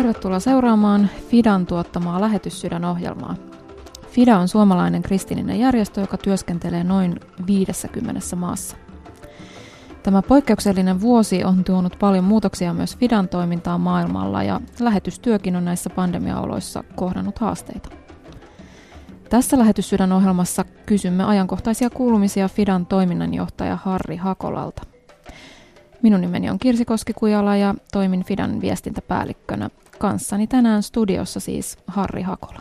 Tervetuloa seuraamaan Fidan tuottamaa lähetyssydänohjelmaa. Fida on suomalainen kristillinen järjestö, joka työskentelee noin 50 maassa. Tämä poikkeuksellinen vuosi on tuonut paljon muutoksia myös Fidan toimintaan maailmalla ja lähetystyökin on näissä pandemiaoloissa kohdannut haasteita. Tässä lähetyssydänohjelmassa kysymme ajankohtaisia kuulumisia Fidan toiminnanjohtaja Harri Hakolalta. Minun nimeni on Kirsi Koskikujala ja toimin Fidan viestintäpäällikkönä. Kanssani tänään studiossa siis Harri Hakola.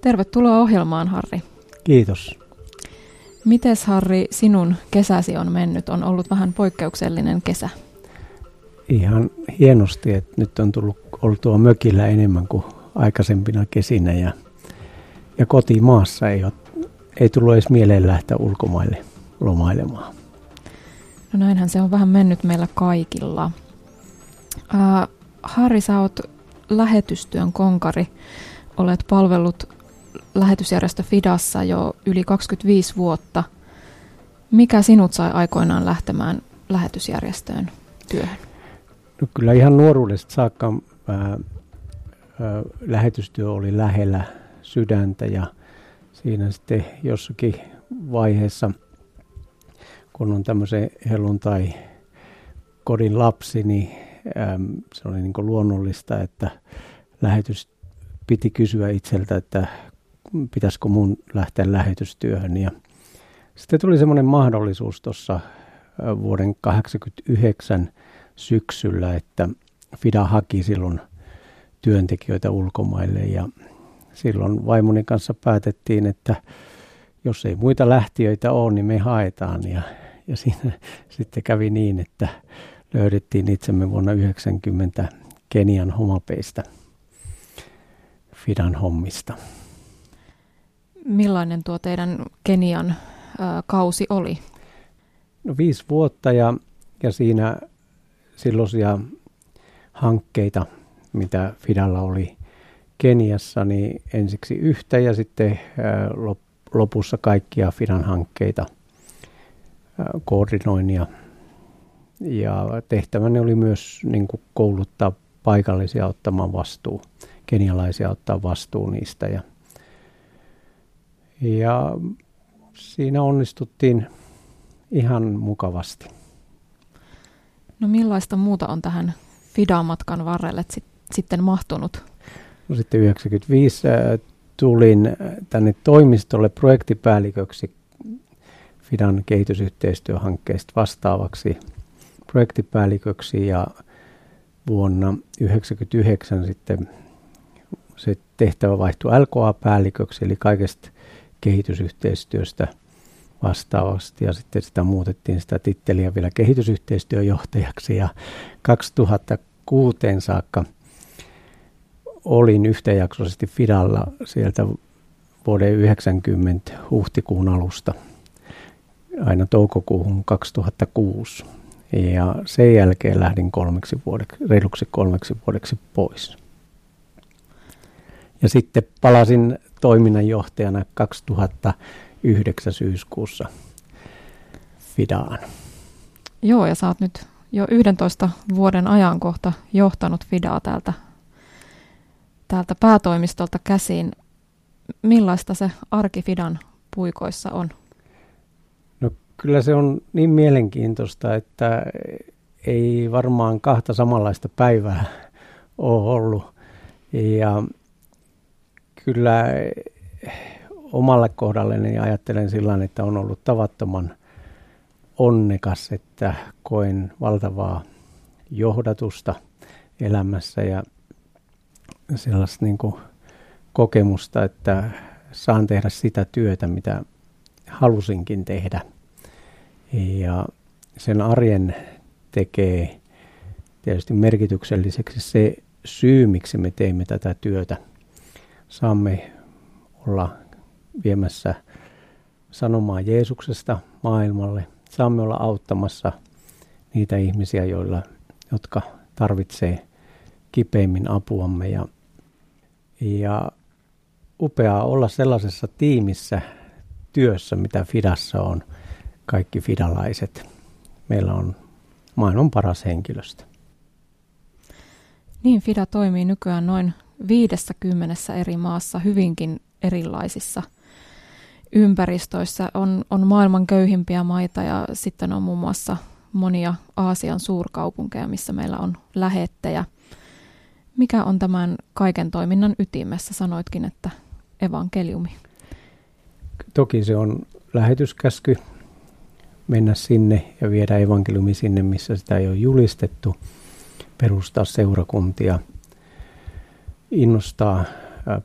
Tervetuloa ohjelmaan, Harri. Kiitos. Mites Harri, sinun kesäsi on mennyt? On ollut vähän poikkeuksellinen kesä. Ihan hienosti, että nyt on tullut oltua mökillä enemmän kuin aikaisempina kesinä ja, ja kotimaassa ei, ole, ei tullut edes mieleen lähteä ulkomaille lomailemaan. No näinhän se on vähän mennyt meillä kaikilla. Äh, Harri, sä oot lähetystyön konkari. Olet palvellut lähetysjärjestö Fidassa jo yli 25 vuotta. Mikä sinut sai aikoinaan lähtemään lähetysjärjestöön työhön? No kyllä ihan nuoruudesta saakka ää, ää, lähetystyö oli lähellä sydäntä ja siinä sitten jossakin vaiheessa, kun on tämmöisen helluntai kodin lapsi, niin se oli niin luonnollista, että lähetys piti kysyä itseltä, että pitäisikö mun lähteä lähetystyöhön. Ja sitten tuli semmoinen mahdollisuus tuossa vuoden 1989 syksyllä, että FIDA haki silloin työntekijöitä ulkomaille ja silloin vaimoni kanssa päätettiin, että jos ei muita lähtiöitä ole, niin me haetaan. Ja, ja siinä sitten kävi niin, että löydettiin itsemme vuonna 1990 Kenian homapeista Fidan hommista. Millainen tuo teidän Kenian ö, kausi oli? No viisi vuotta ja, ja siinä silloisia hankkeita, mitä Fidalla oli Keniassa, niin ensiksi yhtä ja sitten lopussa kaikkia Fidan hankkeita koordinoin ja, tehtäväni oli myös niin kuin kouluttaa paikallisia ottamaan vastuu, kenialaisia ottaa vastuu niistä ja ja siinä onnistuttiin ihan mukavasti. No millaista muuta on tähän FIDA-matkan varrelle sit, sitten mahtunut? No sitten 95 äh, tulin äh, tänne toimistolle projektipäälliköksi FIDAN kehitysyhteistyöhankkeesta vastaavaksi projektipäälliköksi ja vuonna 1999 sitten se tehtävä vaihtui LKA-päälliköksi, eli kaikesta kehitysyhteistyöstä vastaavasti ja sitten sitä muutettiin sitä titteliä vielä kehitysyhteistyöjohtajaksi ja 2006 saakka olin yhtäjaksoisesti Fidalla sieltä vuoden 90 huhtikuun alusta aina toukokuuhun 2006. Ja sen jälkeen lähdin kolmeksi vuodeksi, reiluksi kolmeksi vuodeksi pois. Ja sitten palasin toiminnanjohtajana 2009 syyskuussa Fidaan. Joo, ja sä oot nyt jo 11 vuoden ajankohta johtanut Fidaa täältä, täältä päätoimistolta käsiin. Millaista se arki Fidan puikoissa on? Kyllä se on niin mielenkiintoista, että ei varmaan kahta samanlaista päivää ole ollut. Ja kyllä omalle kohdalleni ajattelen sillä että on ollut tavattoman onnekas, että koen valtavaa johdatusta elämässä ja sellaista niin kuin kokemusta, että saan tehdä sitä työtä, mitä halusinkin tehdä. Ja sen arjen tekee tietysti merkitykselliseksi se syy, miksi me teemme tätä työtä – saamme olla viemässä sanomaa Jeesuksesta maailmalle. Saamme olla auttamassa niitä ihmisiä, joilla, jotka tarvitsee kipeimmin apuamme. Ja, ja upeaa olla sellaisessa tiimissä työssä, mitä Fidassa on, kaikki fidalaiset. Meillä on maailman paras henkilöstö. Niin, FIDA toimii nykyään noin 50 eri maassa hyvinkin erilaisissa ympäristöissä. On, on maailman köyhimpiä maita ja sitten on muun muassa monia Aasian suurkaupunkeja, missä meillä on lähettejä. Mikä on tämän kaiken toiminnan ytimessä? Sanoitkin, että evankeliumi. Toki se on lähetyskäsky mennä sinne ja viedä evankeliumi sinne, missä sitä ei ole julistettu, perustaa seurakuntia, innostaa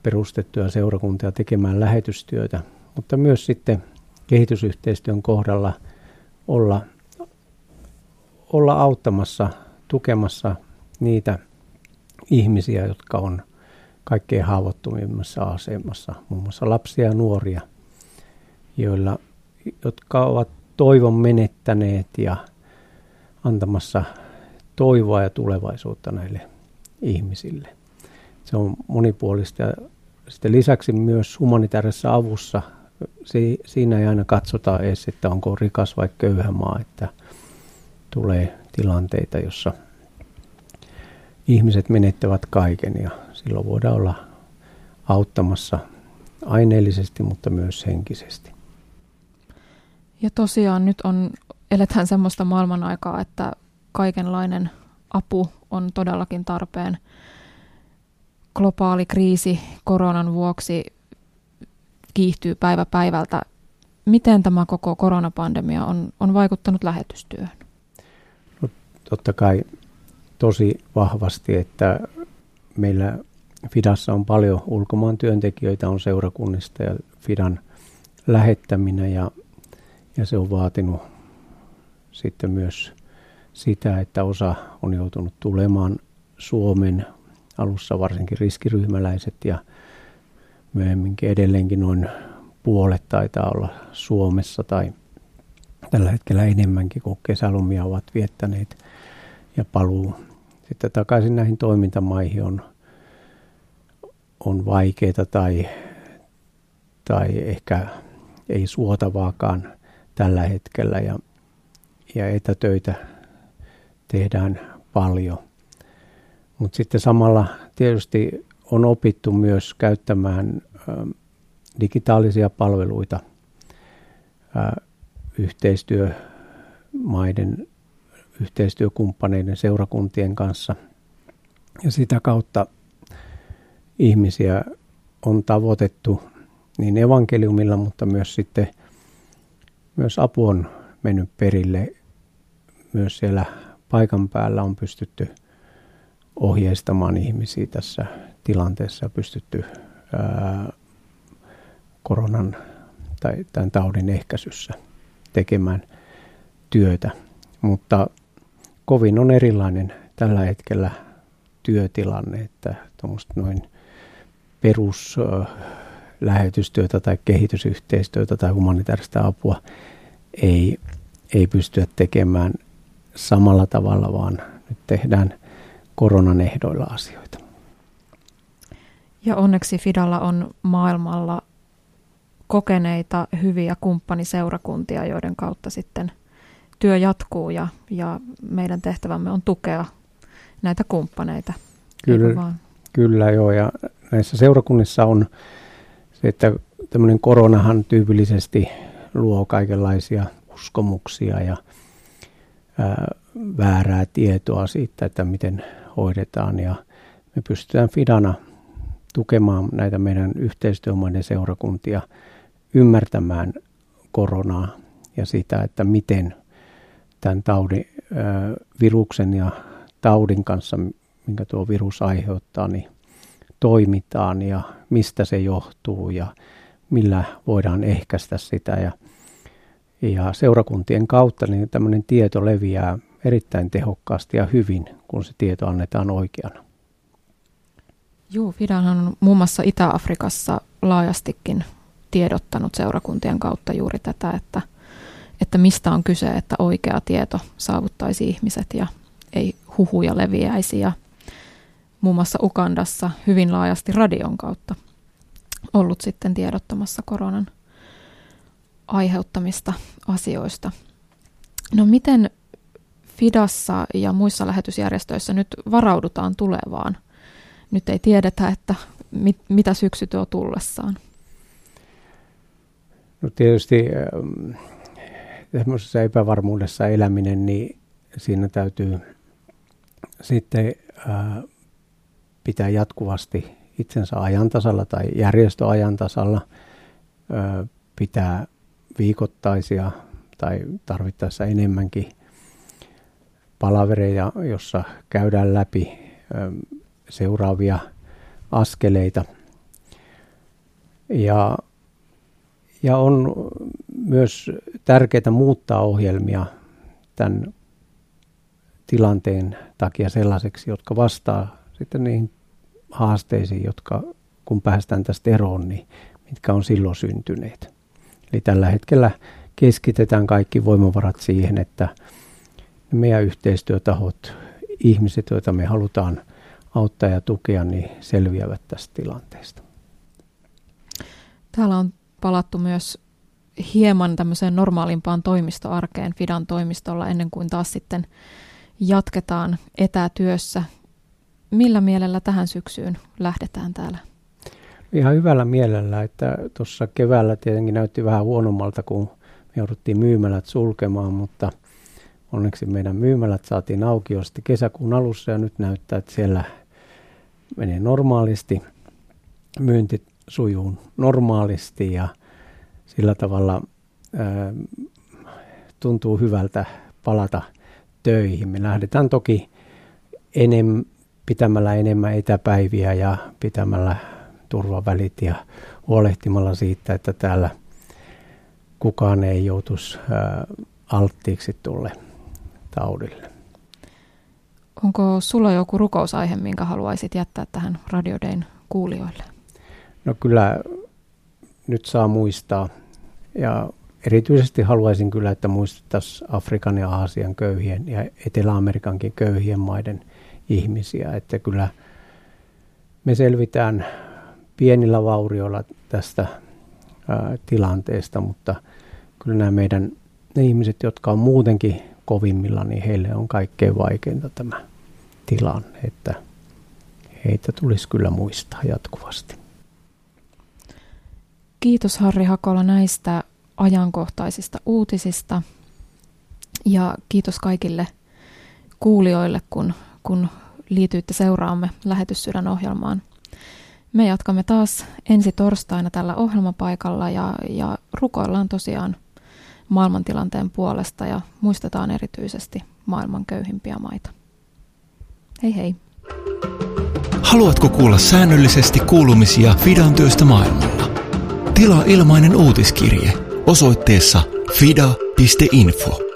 perustettuja seurakuntia tekemään lähetystyötä, mutta myös sitten kehitysyhteistyön kohdalla olla, olla auttamassa, tukemassa niitä ihmisiä, jotka on kaikkein haavoittuvimmassa asemassa, muun muassa lapsia ja nuoria, joilla, jotka ovat toivon menettäneet ja antamassa toivoa ja tulevaisuutta näille ihmisille. Se on monipuolista ja sitten lisäksi myös humanitaarisessa avussa si, siinä ei aina katsota edes, että onko rikas vai köyhä maa, että tulee tilanteita, jossa ihmiset menettävät kaiken ja silloin voidaan olla auttamassa aineellisesti, mutta myös henkisesti. Ja tosiaan nyt on, eletään semmoista maailman aikaa, että kaikenlainen apu on todellakin tarpeen. Globaali kriisi koronan vuoksi kiihtyy päivä päivältä. Miten tämä koko koronapandemia on, on vaikuttanut lähetystyöhön? No, totta kai tosi vahvasti, että meillä Fidassa on paljon ulkomaan työntekijöitä on seurakunnista ja Fidan lähettäminen ja, ja se on vaatinut sitten myös sitä, että osa on joutunut tulemaan Suomen alussa varsinkin riskiryhmäläiset ja myöhemminkin edelleenkin noin puolet taitaa olla Suomessa tai tällä hetkellä enemmänkin kuin kesälomia ovat viettäneet ja paluu sitten takaisin näihin toimintamaihin on, on vaikeaa tai, tai ehkä ei suotavaakaan tällä hetkellä ja, ja etätöitä tehdään paljon. Mutta sitten samalla tietysti on opittu myös käyttämään digitaalisia palveluita yhteistyömaiden, yhteistyökumppaneiden, seurakuntien kanssa. Ja sitä kautta ihmisiä on tavoitettu niin evankeliumilla, mutta myös sitten myös apu on mennyt perille. Myös siellä paikan päällä on pystytty ohjeistamaan ihmisiä tässä tilanteessa pystytty ää, koronan tai tämän taudin ehkäisyssä tekemään työtä. Mutta kovin on erilainen tällä hetkellä työtilanne, että noin perus lähetystyötä tai kehitysyhteistyötä tai humanitaarista apua ei, ei pystyä tekemään samalla tavalla, vaan nyt tehdään koronan ehdoilla asioita. Ja onneksi Fidalla on maailmalla kokeneita hyviä kumppaniseurakuntia, joiden kautta sitten työ jatkuu ja, ja meidän tehtävämme on tukea näitä kumppaneita. Kyllä, kyllä joo, ja näissä seurakunnissa on se, että tämmöinen koronahan tyypillisesti luo kaikenlaisia uskomuksia ja ää, väärää tietoa siitä, että miten hoidetaan. Ja me pystytään Fidana tukemaan näitä meidän yhteistyömaiden seurakuntia ymmärtämään koronaa ja sitä, että miten tämän taudin, viruksen ja taudin kanssa, minkä tuo virus aiheuttaa, niin toimitaan ja mistä se johtuu ja millä voidaan ehkäistä sitä. Ja, ja seurakuntien kautta niin tämmöinen tieto leviää erittäin tehokkaasti ja hyvin, kun se tieto annetaan oikeana. Joo, Fidanhan on muun muassa Itä-Afrikassa laajastikin tiedottanut seurakuntien kautta juuri tätä, että, että mistä on kyse, että oikea tieto saavuttaisi ihmiset ja ei huhuja leviäisi. Ja muun muassa Ukandassa hyvin laajasti radion kautta ollut sitten tiedottamassa koronan aiheuttamista asioista. No miten Fidassa ja muissa lähetysjärjestöissä nyt varaudutaan tulevaan? Nyt ei tiedetä, että mit, mitä syksy tuo tullessaan. No tietysti semmoisessa epävarmuudessa eläminen, niin siinä täytyy sitten ää, pitää jatkuvasti itsensä ajantasalla tai järjestöajantasalla, ää, pitää viikoittaisia tai tarvittaessa enemmänkin palavereja, jossa käydään läpi seuraavia askeleita. Ja, ja on myös tärkeää muuttaa ohjelmia tämän tilanteen takia sellaiseksi, jotka vastaa sitten niihin haasteisiin, jotka kun päästään tästä eroon, niin mitkä on silloin syntyneet. Eli tällä hetkellä keskitetään kaikki voimavarat siihen, että meidän yhteistyötahot, ihmiset, joita me halutaan auttaa ja tukea, niin selviävät tästä tilanteesta. Täällä on palattu myös hieman tämmöiseen normaalimpaan toimistoarkeen Fidan toimistolla ennen kuin taas sitten jatketaan etätyössä. Millä mielellä tähän syksyyn lähdetään täällä? Ihan hyvällä mielellä, että tuossa keväällä tietenkin näytti vähän huonommalta, kun me jouduttiin myymälät sulkemaan, mutta onneksi meidän myymälät saatiin auki jo sitten kesäkuun alussa ja nyt näyttää, että siellä menee normaalisti, myynti sujuu normaalisti ja sillä tavalla ää, tuntuu hyvältä palata töihin. Me lähdetään toki enem, pitämällä enemmän etäpäiviä ja pitämällä turvavälit ja huolehtimalla siitä, että täällä kukaan ei joutuisi alttiiksi tulle taudille. Onko sulla joku rukousaihe, minkä haluaisit jättää tähän Radiodein kuulijoille? No kyllä nyt saa muistaa ja erityisesti haluaisin kyllä, että muistettaisiin Afrikan ja Aasian köyhien ja Etelä-Amerikankin köyhien maiden ihmisiä, että kyllä me selvitään pienillä vaurioilla tästä ää, tilanteesta, mutta kyllä nämä meidän ne ihmiset, jotka on muutenkin kovimmilla, niin heille on kaikkein vaikeinta tämä tilanne, että heitä tulisi kyllä muistaa jatkuvasti. Kiitos Harri Hakola näistä ajankohtaisista uutisista ja kiitos kaikille kuulijoille, kun, kun liityitte seuraamme Lähetyssydän ohjelmaan. Me jatkamme taas ensi torstaina tällä ohjelmapaikalla ja, ja rukoillaan tosiaan maailmantilanteen puolesta ja muistetaan erityisesti maailman köyhimpiä maita. Hei hei! Haluatko kuulla säännöllisesti kuulumisia Fidan työstä maailmalla? Tilaa ilmainen uutiskirje osoitteessa fida.info.